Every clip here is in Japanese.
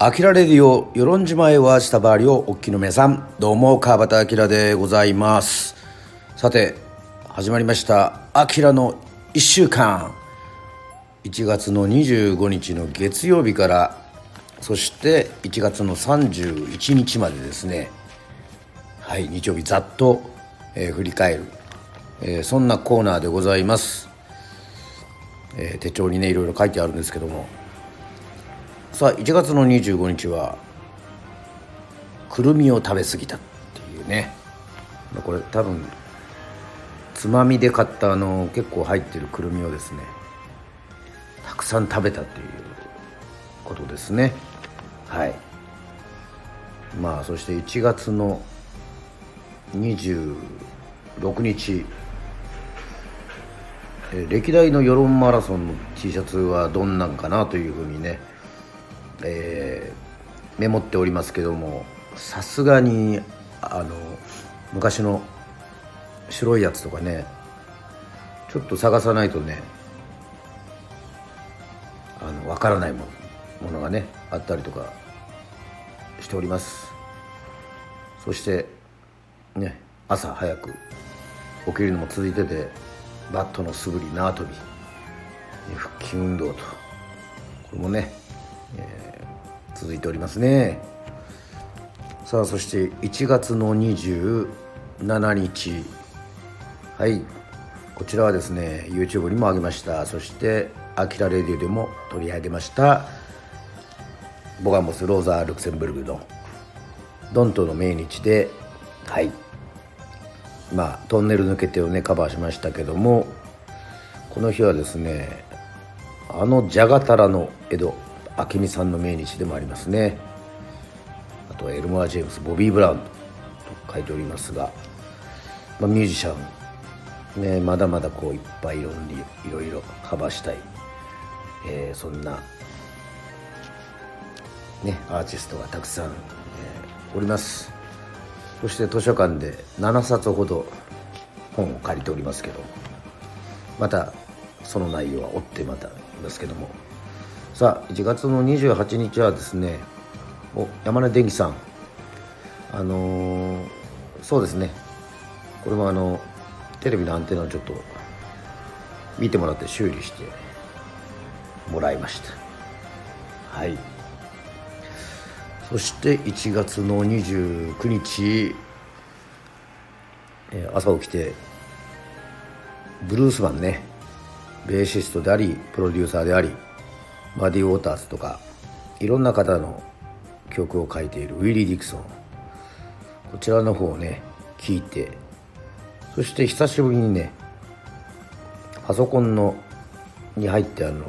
アキラレディオ、与論島へは下回りをおっきの皆さん、どうも、川端明でございます。さて、始まりました、アキラの1週間。1月の25日の月曜日から、そして1月の31日までですね、はい、日曜日ざっと、えー振り返る、えーそんなコーナーでございます。えー手帳にね、いろいろ書いてあるんですけども、さあ1月の25日はくるみを食べ過ぎたっていうね。これ多分つまみで買ったあの結構入ってるくるみをですねたくさん食べたっていうことですね。はい。まあそして1月の26日え歴代の世論マラソンの T シャツはどんなんかなというふうにねえーメモっておりますけどもさすがにあの昔の白いやつとかねちょっと探さないとねあの分からないものものがねあったりとかしております。そしてね朝早く起きるのも続いててバットの素振り縄跳び腹筋運動とこれもね続いておりますね。さあそして1月の27日。はい。こちらはですね YouTube にも上げました。そして「アキラレディオ」でも取り上げました。ボガンボス・ローザー・ルクセンブルグのドントの命日で。はい。まあトンネル抜けてをねカバーしましたけどもこの日はですねあのジャガタラの江戸。明美さんの命日でもありますね。あとはエルモア・ジェームスボビー・ブラウンと書いておりますが、まあ、ミュージシャン、ね、まだまだこういっぱいいろいろいろカバーしたい、えーそんな、ね、アーティストがたくさん、えーおります。そして図書館で7冊ほど本を借りておりますけどまたその内容は追ってまた言いますけども。さあ1月の28日はですねお山根電機さん。あのーそうですね。これもあのテレビのアンテナをちょっと見てもらって修理してもらいました。はい。そして1月の29日、えー朝起きてブルースマンね。ベーシストでありプロデューサーでありマディ・ウォーターズとかいろんな方の曲を書いているウィリー・ディクソンこちらの方をね聞いてそして久しぶりにねパソコンのに入ってあの、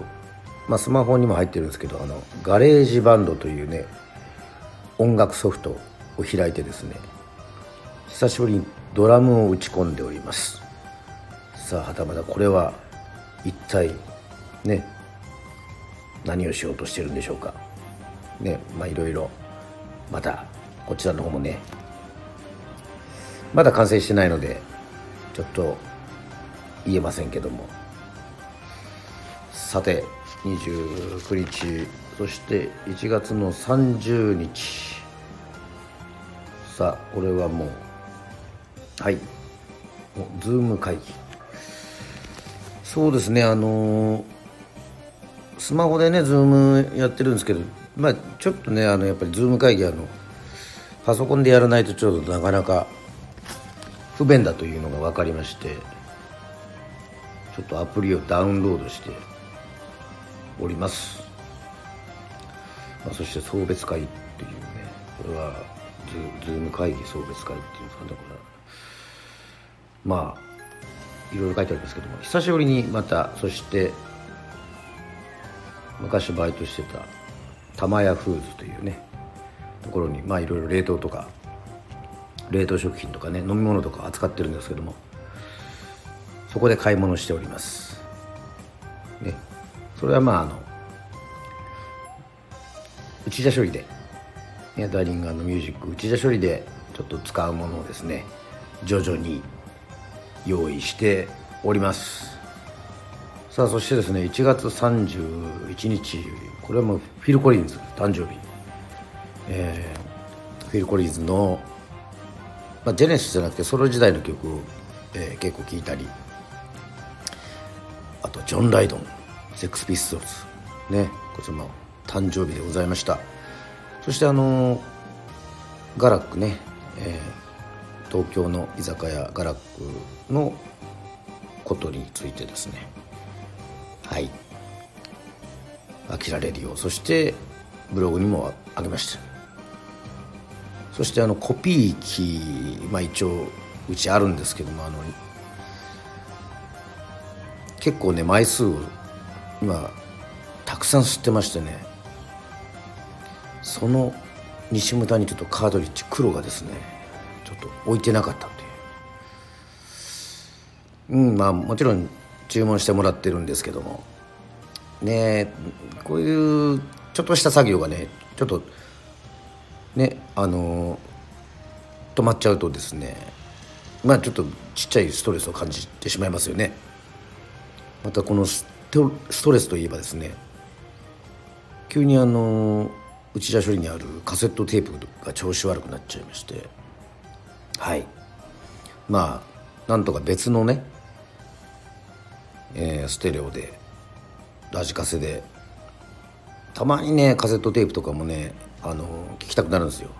まあ、スマホにも入ってるんですけどあの GarageBand というね音楽ソフトを開いてですね久しぶりにドラムを打ち込んでおります。さあはたまたこれは一体ね何をしようとしてるんでしょうか。ねまあいろいろ。またこちらの方もね。まだ完成してないのでちょっと言えませんけども。さて29日。そして1月の30日。さあこれはもう。はい。もうズーム会議。そうですねあのースマホでね Zoom やってるんですけどまあちょっとねあのやっぱり Zoom 会議あのパソコンでやらないとちょっとなかなか不便だというのが分かりましてちょっとアプリをダウンロードしております、まあ、そして送別会っていうねこれはズ Zoom 会議送別会っていうんですかねこれまあいろいろ書いてありますけども久しぶりにまたそして昔バイトしてた玉屋フーズというねところにまあいろいろ冷凍とか冷凍食品とかね飲み物とか扱ってるんですけどもそこで買い物しております。ね。それはまああの内田処理で、ね、ダイニングミュージック内田処理でちょっと使うものをですね徐々に用意しております。さあそしてですね1月31日これはもうフィル・コリンズ誕生日。えー、フィル・コリーズの、まあ、ジェネシスじゃなくてソロ時代の曲を、えー、結構聴いたりあとジョン・ライドンセックス・ピストルズ。ねこちらも誕生日でございました。そしてあのガラックね、えー、東京の居酒屋ガラックのことについてですね。はい。飽きられるよう。そしてブログにもあげました。そしてあのコピー機、まあ、一応うちあるんですけどもあの結構ね枚数を今たくさん吸ってましてね。その西牟田にちょっとカードリッジ黒がですねちょっと置いてなかったという。うんまあもちろん注文してもらってるんですけども。ねこういうちょっとした作業がねちょっとねあの止まっちゃうとですねまあちょっとちっちゃいストレスを感じてしまいますよね。またこのストレスといえばですね急にあの内田処理にあるカセットテープが調子悪くなっちゃいまして。はい。まあなんとか別のね、えー、ステレオでラジカセで。たまにねカセットテープとかもねあの聞きたくなるんですよ。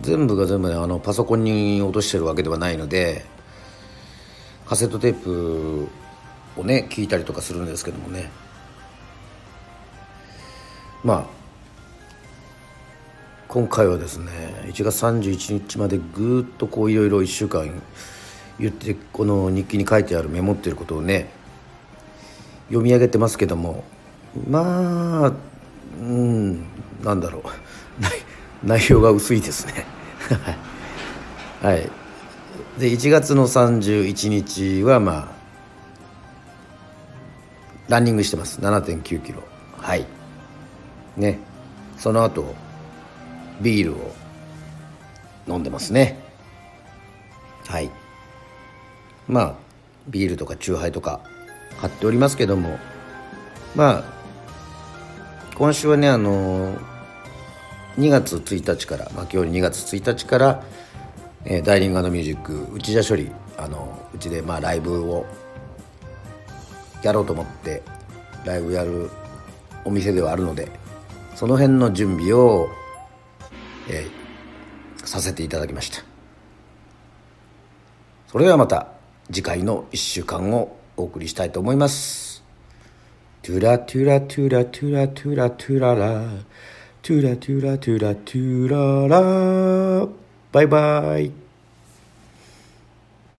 全部が全部ねあのパソコンに落としてるわけではないのでカセットテープをね聞いたりとかするんですけどもね。まあ今回はですね1月31日までぐっとこういろいろ1週間言ってこの日記に書いてあるメモってることをね読み上げてますけどもまあうんなんだろう。内容が薄いですね。はい。で1月の31日はまあランニングしてます。7 9キロ。はい。ね。その後ビールを飲んでますね。はい。まあビールとかチューハイとか買っておりますけどもまあ今週はねあの2月1日から、まあ、今日2月1日から、えー、ダイニングミュージック内田処理あのうちでまあライブをやろうと思ってライブやるお店ではあるのでその辺の準備をえー、させていただきました。それではまた。次回の1週間をお送りしたいと思います。トゥラトゥラトゥラトゥラトゥラトゥララ。トゥラトゥラトゥラトゥララ。バイバイ。